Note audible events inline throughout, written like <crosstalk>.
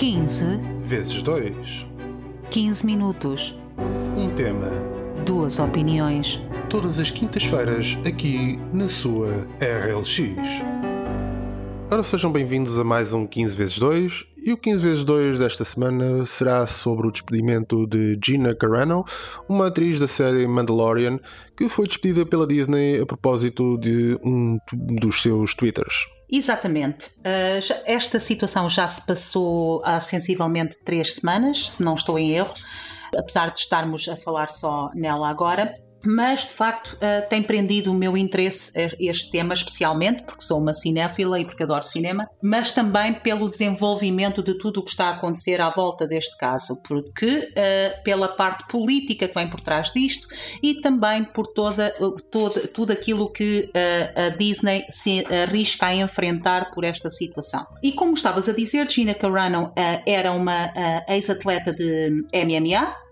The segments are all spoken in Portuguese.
15 vezes 2. 15 minutos. Um tema. Duas opiniões. Todas as quintas-feiras, aqui na sua RLX. Ora, sejam bem-vindos a mais um 15 vezes 2 e o 15 vezes 2 desta semana será sobre o despedimento de Gina Carano, uma atriz da série Mandalorian que foi despedida pela Disney a propósito de um dos seus twitters. Exatamente. Já, esta situação já se passou há sensivelmente três semanas, se não estou em erro, apesar de estarmos a falar só nela agora mas de facto uh, tem prendido o meu interesse este tema especialmente porque sou uma cinéfila e porque adoro cinema, mas também pelo desenvolvimento de tudo o que está a acontecer à volta deste caso, porque uh, pela parte política que vem por trás disto e também por toda, toda tudo aquilo que uh, a Disney se arrisca a enfrentar por esta situação. E como estavas a dizer, Gina Carano era uma ex-atleta de MMA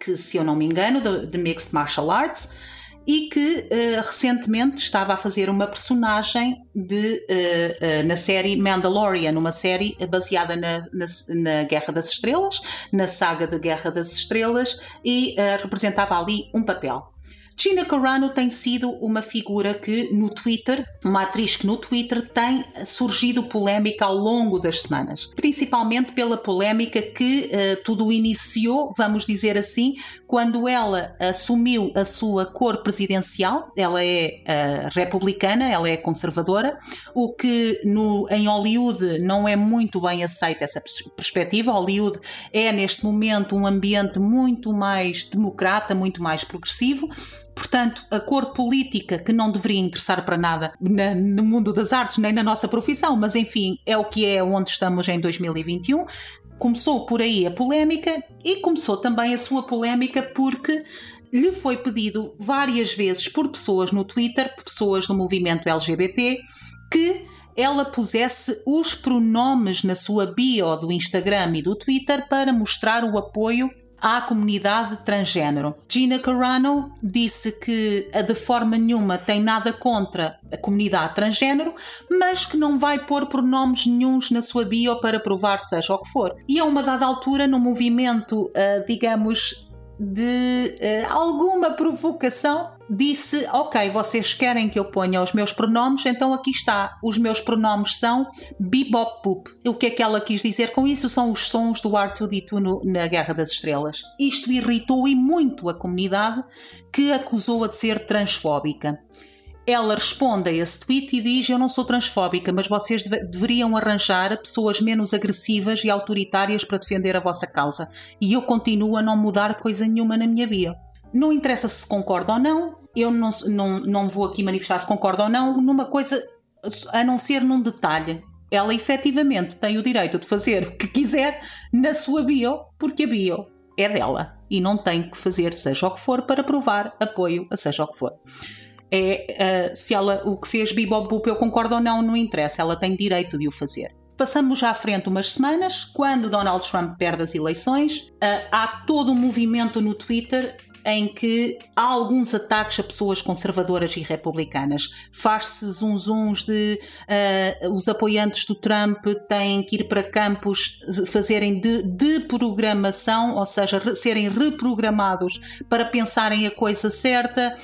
que, se eu não me engano, de, de Mixed Martial Arts, e que uh, recentemente estava a fazer uma personagem de, uh, uh, na série Mandalorian, uma série baseada na, na, na, Guerra das Estrelas, na saga de Guerra das Estrelas, e representava ali um papel. Gina Carano tem sido uma figura que no Twitter, uma atriz que no Twitter tem surgido polémica ao longo das semanas, principalmente pela polémica que uh, tudo iniciou, vamos dizer assim, quando ela assumiu a sua cor presidencial. Ela é uh, republicana, ela é conservadora, o que no, em Hollywood não é muito bem aceita essa perspectiva. Hollywood é neste momento um ambiente muito mais democrata, muito mais progressivo Portanto, a cor política que não deveria interessar para nada na, no mundo das artes, nem na nossa profissão, mas enfim, é o que é onde estamos em 2021. Começou por aí a polémica e começou também a sua polémica porque lhe foi pedido várias vezes por pessoas no Twitter, por pessoas do movimento LGBT, que ela pusesse os pronomes na sua bio do Instagram e do Twitter para mostrar o apoio à comunidade transgênero. Gina Carano disse que de forma nenhuma tem nada contra a comunidade transgênero, mas que não vai pôr pronomes nenhums na sua bio para provar seja o que for. E a uma dada altura, no movimento, uh, digamos, de uh, alguma provocação, disse: Ok, vocês querem que eu ponha os meus pronomes, então aqui está. Os meus pronomes são bebop poop. O que é que ela quis dizer com isso? São os sons do R2D2 na Guerra das Estrelas. Isto irritou e muito a comunidade que acusou-a de ser transfóbica. Ela responde a esse tweet e diz: Eu não sou transfóbica, mas vocês deve deveriam arranjar pessoas menos agressivas e autoritárias para defender a vossa causa. E eu continuo a não mudar coisa nenhuma na minha bio. Não interessa se concorda ou não, eu não, não, não vou aqui manifestar se concorda ou não, numa coisa, a não ser num detalhe. Ela efetivamente tem o direito de fazer o que quiser na sua bio, porque a bio é dela e não tem que fazer seja o que for para provar apoio a seja o que for é uh, se ela o que fez Bebop Boop eu concordo ou não, não interessa, ela tem direito de o fazer. Passamos já à frente umas semanas, quando Donald Trump perde as eleições, uh, há todo um movimento no Twitter em que há alguns ataques a pessoas conservadoras e republicanas. Faz-se zunzuns de uh, os apoiantes do Trump têm que ir para campos fazerem de, de programação, ou seja, serem reprogramados para pensarem a coisa certa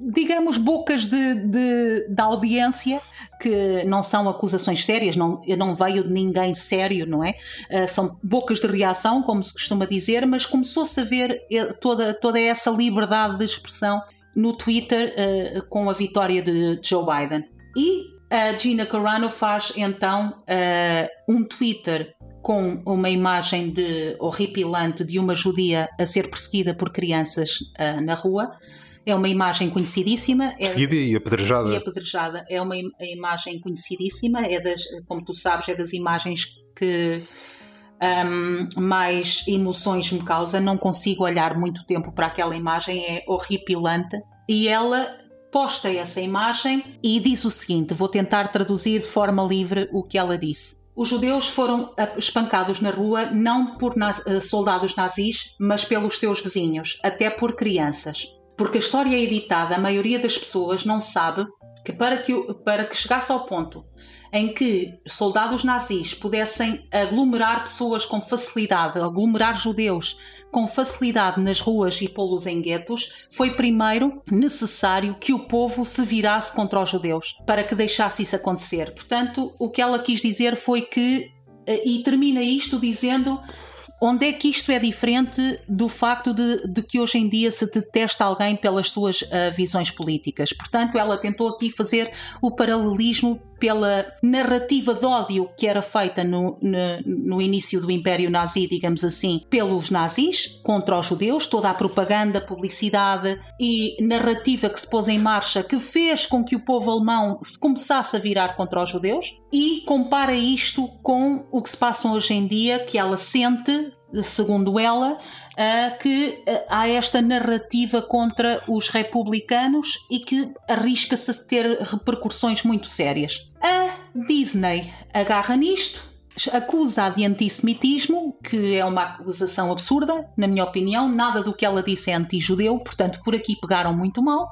digamos, bocas de, de, de, audiência que não são acusações sérias, não, não veio de ninguém sério, não é? Uh, são bocas de reação, como se costuma dizer, mas começou-se a ver eh, toda, toda essa liberdade de expressão no Twitter uh, com a vitória de Joe Biden. E a Gina Carano faz então uh, um Twitter com uma imagem de horripilante de uma judia a ser perseguida por crianças na rua é uma imagem conhecidíssima. É, Seguida e apedrejada. E apedrejada. É uma imagem conhecidíssima, é das, como tu sabes, é das imagens que um, mais emoções me causa. Não consigo olhar muito tempo para aquela imagem, é horripilante. E ela posta essa imagem e diz o seguinte: vou tentar traduzir de forma livre o que ela disse. Os judeus foram espancados na rua não por eh, soldados nazis, mas pelos seus vizinhos, até por crianças. Porque a história é editada, a maioria das pessoas não sabe que para que, para que chegasse ao ponto em que soldados nazis pudessem aglomerar pessoas com facilidade, aglomerar judeus com facilidade nas ruas e pô-los em guetos, foi primeiro necessário que o povo se virasse contra os judeus para que deixasse isso acontecer. Portanto, o que ela quis dizer foi que, eh, e termina isto dizendo Onde é que isto é diferente do facto de, de que hoje em dia se detesta alguém pelas suas uh, visões políticas? Portanto, ela tentou aqui fazer o paralelismo pela narrativa de ódio que era feita no, no, no, início do Império Nazi, digamos assim, pelos nazis contra os judeus, toda a propaganda, publicidade e narrativa que se pôs em marcha que fez com que o povo alemão se começasse a virar contra os judeus e compara isto com o que se passa hoje em dia, que ela sente segundo ela, que há esta narrativa contra os republicanos e que arrisca-se a ter repercussões muito sérias. A Disney agarra nisto, acusa de antissemitismo, que é uma acusação absurda, na minha opinião, nada do que ela disse é anti-judeu, portanto, por aqui pegaram muito mal,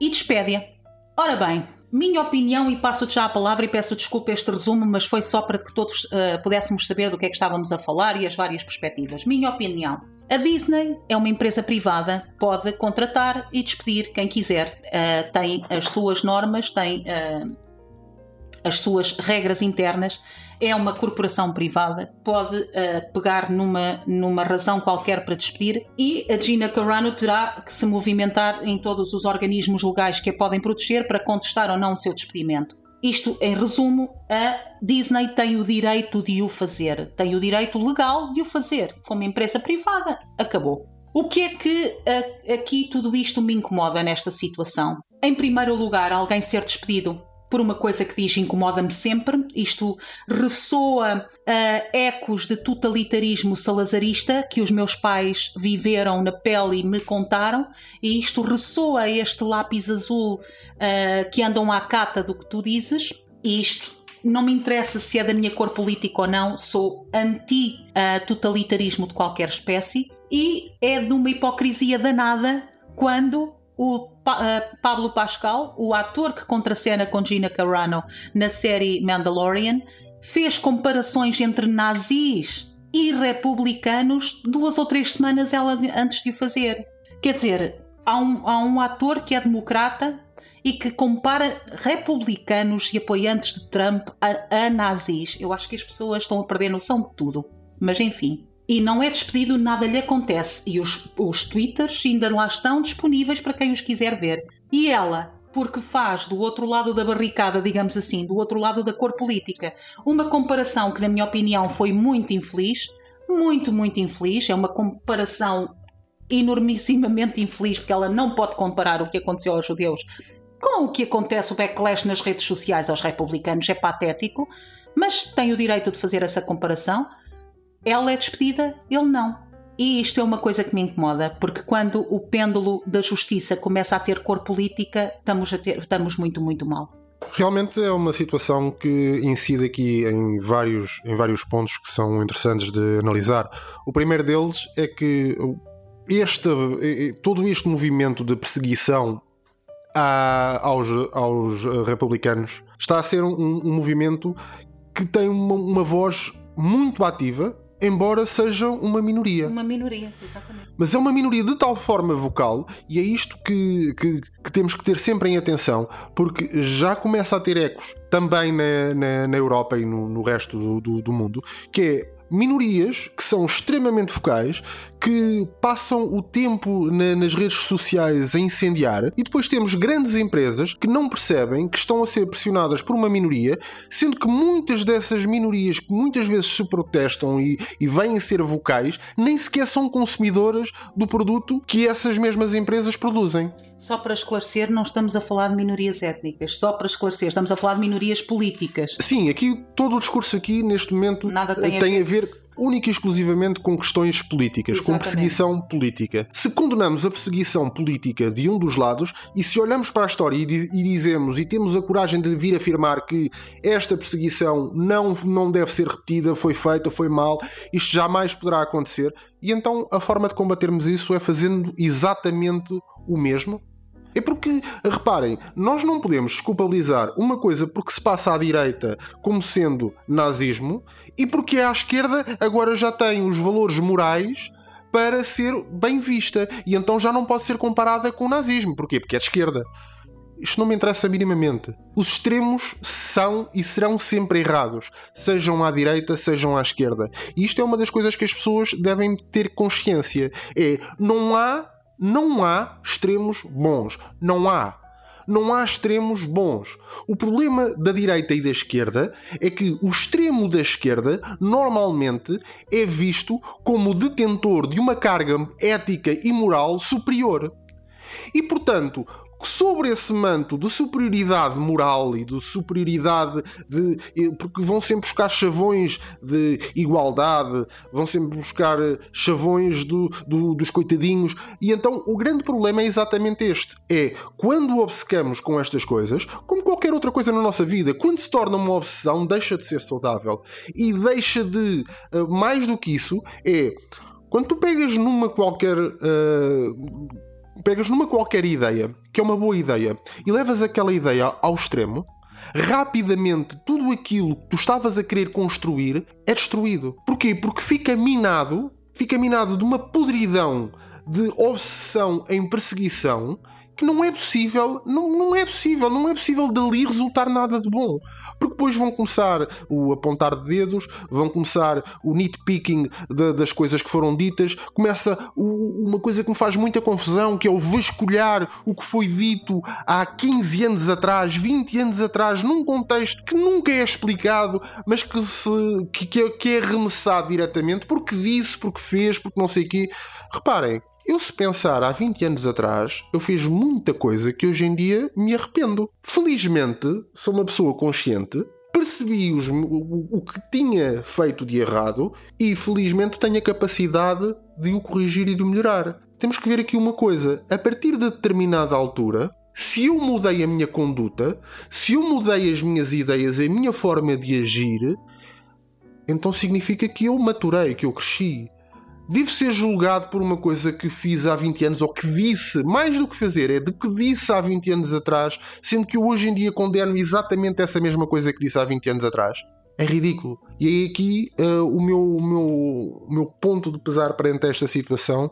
e despede-a. Ora bem, minha opinião, e passo-te já a palavra e peço desculpa este resumo, mas foi só para que todos uh, pudéssemos saber do que é que estávamos a falar e as várias perspectivas. Minha opinião. A Disney é uma empresa privada, pode contratar e despedir quem quiser. Uh, tem as suas normas, tem uh, as suas regras internas é uma corporação privada, pode uh, pegar numa, numa razão qualquer para despedir e a Gina Carano terá que se movimentar em todos os organismos legais que a podem proteger para contestar ou não o seu despedimento. Isto, em resumo, a Disney tem o direito de o fazer, tem o direito legal de o fazer, como empresa privada. Acabou. O que é que a, aqui tudo isto me incomoda nesta situação? Em primeiro lugar, alguém ser despedido por uma coisa que diz incomoda-me sempre. Isto ressoa a ecos de totalitarismo salazarista que os meus pais viveram na pele e me contaram, e isto ressoa este lápis azul uh, que andam à cata do que tu dizes. E isto não me interessa se é da minha cor política ou não, sou anti-totalitarismo de qualquer espécie e é de uma hipocrisia danada quando o pa uh, Pablo Pascal, o ator que contracena com Gina Carano na série Mandalorian, fez comparações entre nazis e republicanos duas ou três semanas ela, antes de o fazer. Quer dizer, há um, há um ator que é democrata e que compara republicanos e apoiantes de Trump a, a nazis. Eu acho que as pessoas estão a perder noção de tudo. Mas enfim e não é despedido, nada lhe acontece. E os, os twitters ainda lá estão disponíveis para quem os quiser ver. E ela, porque faz do outro lado da barricada, digamos assim, do outro lado da cor política, uma comparação que, na minha opinião, foi muito infeliz, muito, muito infeliz. É uma comparação enormissimamente infeliz, porque ela não pode comparar o que aconteceu aos judeus com o que acontece o backlash nas redes sociais aos republicanos. É patético, mas tem o direito de fazer essa comparação. Ela é despedida, ele não. E isto é uma coisa que me incomoda, porque quando o pêndulo da justiça começa a ter cor política, estamos, ter, estamos muito, muito mal. Realmente é uma situação que incide aqui em vários, em vários pontos que são interessantes de analisar. O primeiro deles é que este, todo este movimento de perseguição a, aos, aos republicanos está a ser um, um movimento que tem uma, uma voz muito ativa embora sejam uma minoria. Uma minoria, exatamente. Mas é uma minoria de tal forma vocal, e é isto que, que, que temos que ter sempre em atenção, porque já começa a ter ecos também na, na, na Europa e no, no resto do, do, do mundo, que é minorias que são extremamente focais, que passam o tempo na, nas redes sociais a incendiar, e depois temos grandes empresas que não percebem que estão a ser pressionadas por uma minoria, sendo que muitas dessas minorias que muitas vezes se protestam e, e vêm ser vocais, nem sequer são consumidoras do produto que essas mesmas empresas produzem. Só para esclarecer, não estamos a falar de minorias étnicas, só para esclarecer, estamos a falar de minorias políticas. Sim, aqui todo o discurso aqui neste momento Nada tem, tem a, ver. a ver única e exclusivamente com questões políticas, Exatamente. com perseguição política. Se condenamos a perseguição política de um dos lados e se olhamos para a história e, e, dizemos e temos a coragem de vir afirmar que esta perseguição não, não deve ser repetida, foi feita, foi mal, isto jamais poderá acontecer, e então a forma de combatermos isso é fazendo exatamente o mesmo É porque, reparem, nós não podemos culpabilizar uma coisa porque se passa à direita como sendo nazismo e porque à esquerda agora já tem os valores morais para ser bem vista e então já não pode ser comparada com o nazismo. Porquê? Porque é de esquerda. Isto não me interessa minimamente. Os extremos são e serão sempre errados, sejam à direita, sejam à esquerda. E isto é uma das coisas que as pessoas devem ter consciência. É, não há, não há extremos bons. Não há não há extremos bons. O problema da direita e da esquerda é que o extremo da esquerda normalmente é visto como detentor de uma carga ética e moral superior. E portanto, sobre esse manto de superioridade moral e de superioridade de. porque vão sempre buscar chavões de igualdade, vão sempre buscar chavões do, do, dos coitadinhos. E então o grande problema é exatamente este: é quando obcecamos com estas coisas, como qualquer outra coisa na nossa vida, quando se torna uma obsessão, deixa de ser saudável e deixa de. Eh, mais do que isso, é. Quando tu pegas numa qualquer. Uh, pegas numa qualquer ideia, que é uma boa ideia, e levas aquela ideia ao extremo, rapidamente tudo aquilo que tu estavas a querer construir é destruído. Porquê? Porque fica minado, fica minado de uma podridão de obsessão em perseguição que não é possível, não, não é possível, não é possível dali resultar nada de bom. Porque depois vão começar o apontar de dedos, vão começar o nitpicking de, das coisas que foram ditas, começa o, uma coisa que me faz muita confusão, que é o vasculhar o que foi dito há 15 anos atrás, 20 anos atrás, num contexto que nunca é explicado, mas que, se, que, que, é, que é arremessado diretamente, porque disse, porque fez, porque não sei o quê. Reparem, eu, se pensar há 20 anos atrás, eu fiz muita coisa que hoje em dia me arrependo. Felizmente, sou uma pessoa consciente, percebi os, o, o, que tinha feito de errado e, felizmente, tenho a capacidade de o corrigir e de melhorar. Temos que ver aqui uma coisa: a partir de determinada altura, se eu mudei a minha conduta, se eu mudei as minhas ideias, a minha forma de agir, então significa que eu maturei, que eu cresci. Devo ser julgado por uma coisa que fiz há 20 anos ou que disse, mais do que fazer, é de que disse há 20 anos atrás, sendo que eu hoje em dia condeno exatamente essa mesma coisa que disse há 20 anos atrás. É ridículo. E aí aqui uh, o, meu, o, meu, o meu ponto de pesar perante esta situação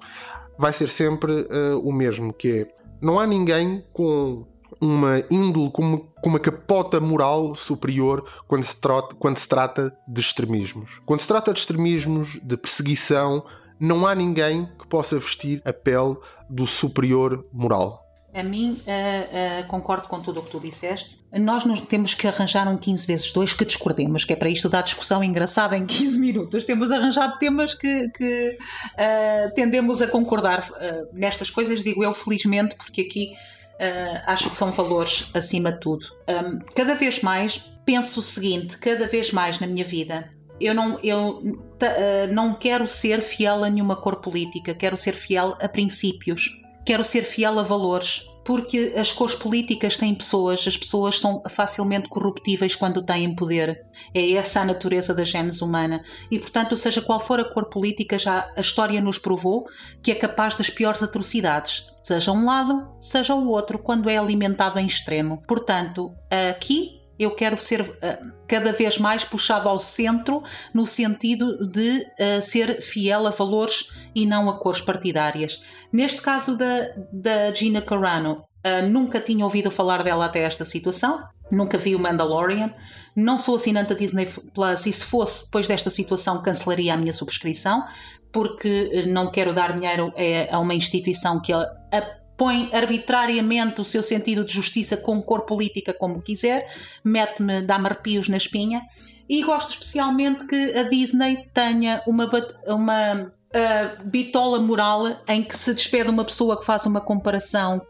vai ser sempre uh, o mesmo, que é não há ninguém com uma índole, com uma, com uma capota moral superior quando se, trata, quando se trata de extremismos. Quando se trata de extremismos, de perseguição, não há ninguém que possa vestir a pele do superior moral. A mim, uh, uh, concordo com tudo o que tu disseste. Nós nos temos que arranjar um 15 vezes 2 que discordemos, que é para isto dar discussão engraçada em 15 <laughs> minutos. Temos arranjado temas que, que uh, tendemos a concordar nestas coisas, digo eu felizmente, porque aqui acho que são valores acima de tudo. Um, cada vez mais penso o seguinte: cada vez mais na minha vida eu não, eu uh, não quero ser fiel a nenhuma cor política, quero ser fiel a princípios, quero ser fiel a valores, porque as cores políticas têm pessoas, as pessoas são facilmente corruptíveis quando têm poder. É essa a natureza da genes humana. E, portanto, seja qual for a cor política, já a história nos provou que é capaz das piores atrocidades, seja um lado, seja o outro, quando é alimentado em extremo. Portanto, aqui eu quero ser uh, cada vez mais puxado ao centro, no sentido de uh, ser fiel a valores e não a cores partidárias. Neste caso da, da Gina Carano, uh, nunca tinha ouvido falar dela até esta situação, nunca vi o Mandalorian, não sou assinante da Disney Plus e se fosse depois desta situação cancelaria a minha subscrição, porque não quero dar dinheiro a, uma instituição que põe arbitrariamente o seu sentido de justiça com cor política como quiser, mete-me, dá-me arrepios na espinha. E gosto especialmente que a Disney tenha uma, uma uh, bitola moral em que se despede uma pessoa que faz uma comparação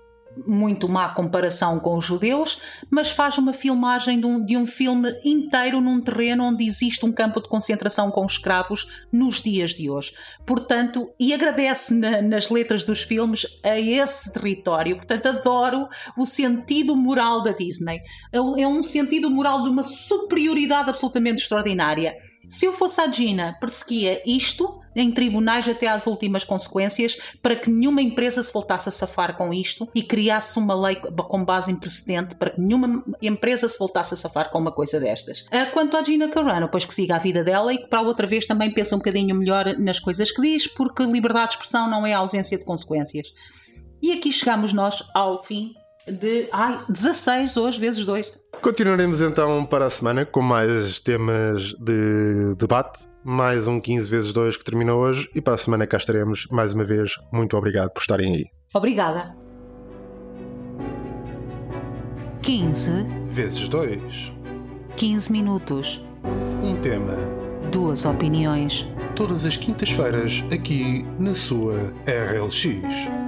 muito má comparação com os judeus, mas faz uma filmagem de um, de um, filme inteiro num terreno onde existe um campo de concentração com escravos nos dias de hoje. Portanto, e agradece na, nas letras dos filmes a esse território. Portanto, adoro o sentido moral da Disney. É, é um sentido moral de uma superioridade absolutamente extraordinária. Se eu fosse a Gina, perseguia isto em tribunais até às últimas consequências para que nenhuma empresa se voltasse a safar com isto e criasse uma lei com base em precedente para que nenhuma empresa se voltasse a safar com uma coisa destas. Ah, quanto à Gina Carano, pois que siga a vida dela e que para a outra vez também pensa um bocadinho melhor nas coisas que diz, porque liberdade de expressão não é ausência de consequências. E aqui chegamos nós ao fim de ai, 16 hoje vezes 2. Continuaremos então para a semana com mais temas de debate. Mais um 15 vezes 2 que termina hoje e para a semana cá estaremos mais uma vez. Muito obrigado por estarem aí. Obrigada. 15 vezes 2. 15 minutos. Um tema. Duas opiniões. Todas as quintas-feiras aqui na sua RLX.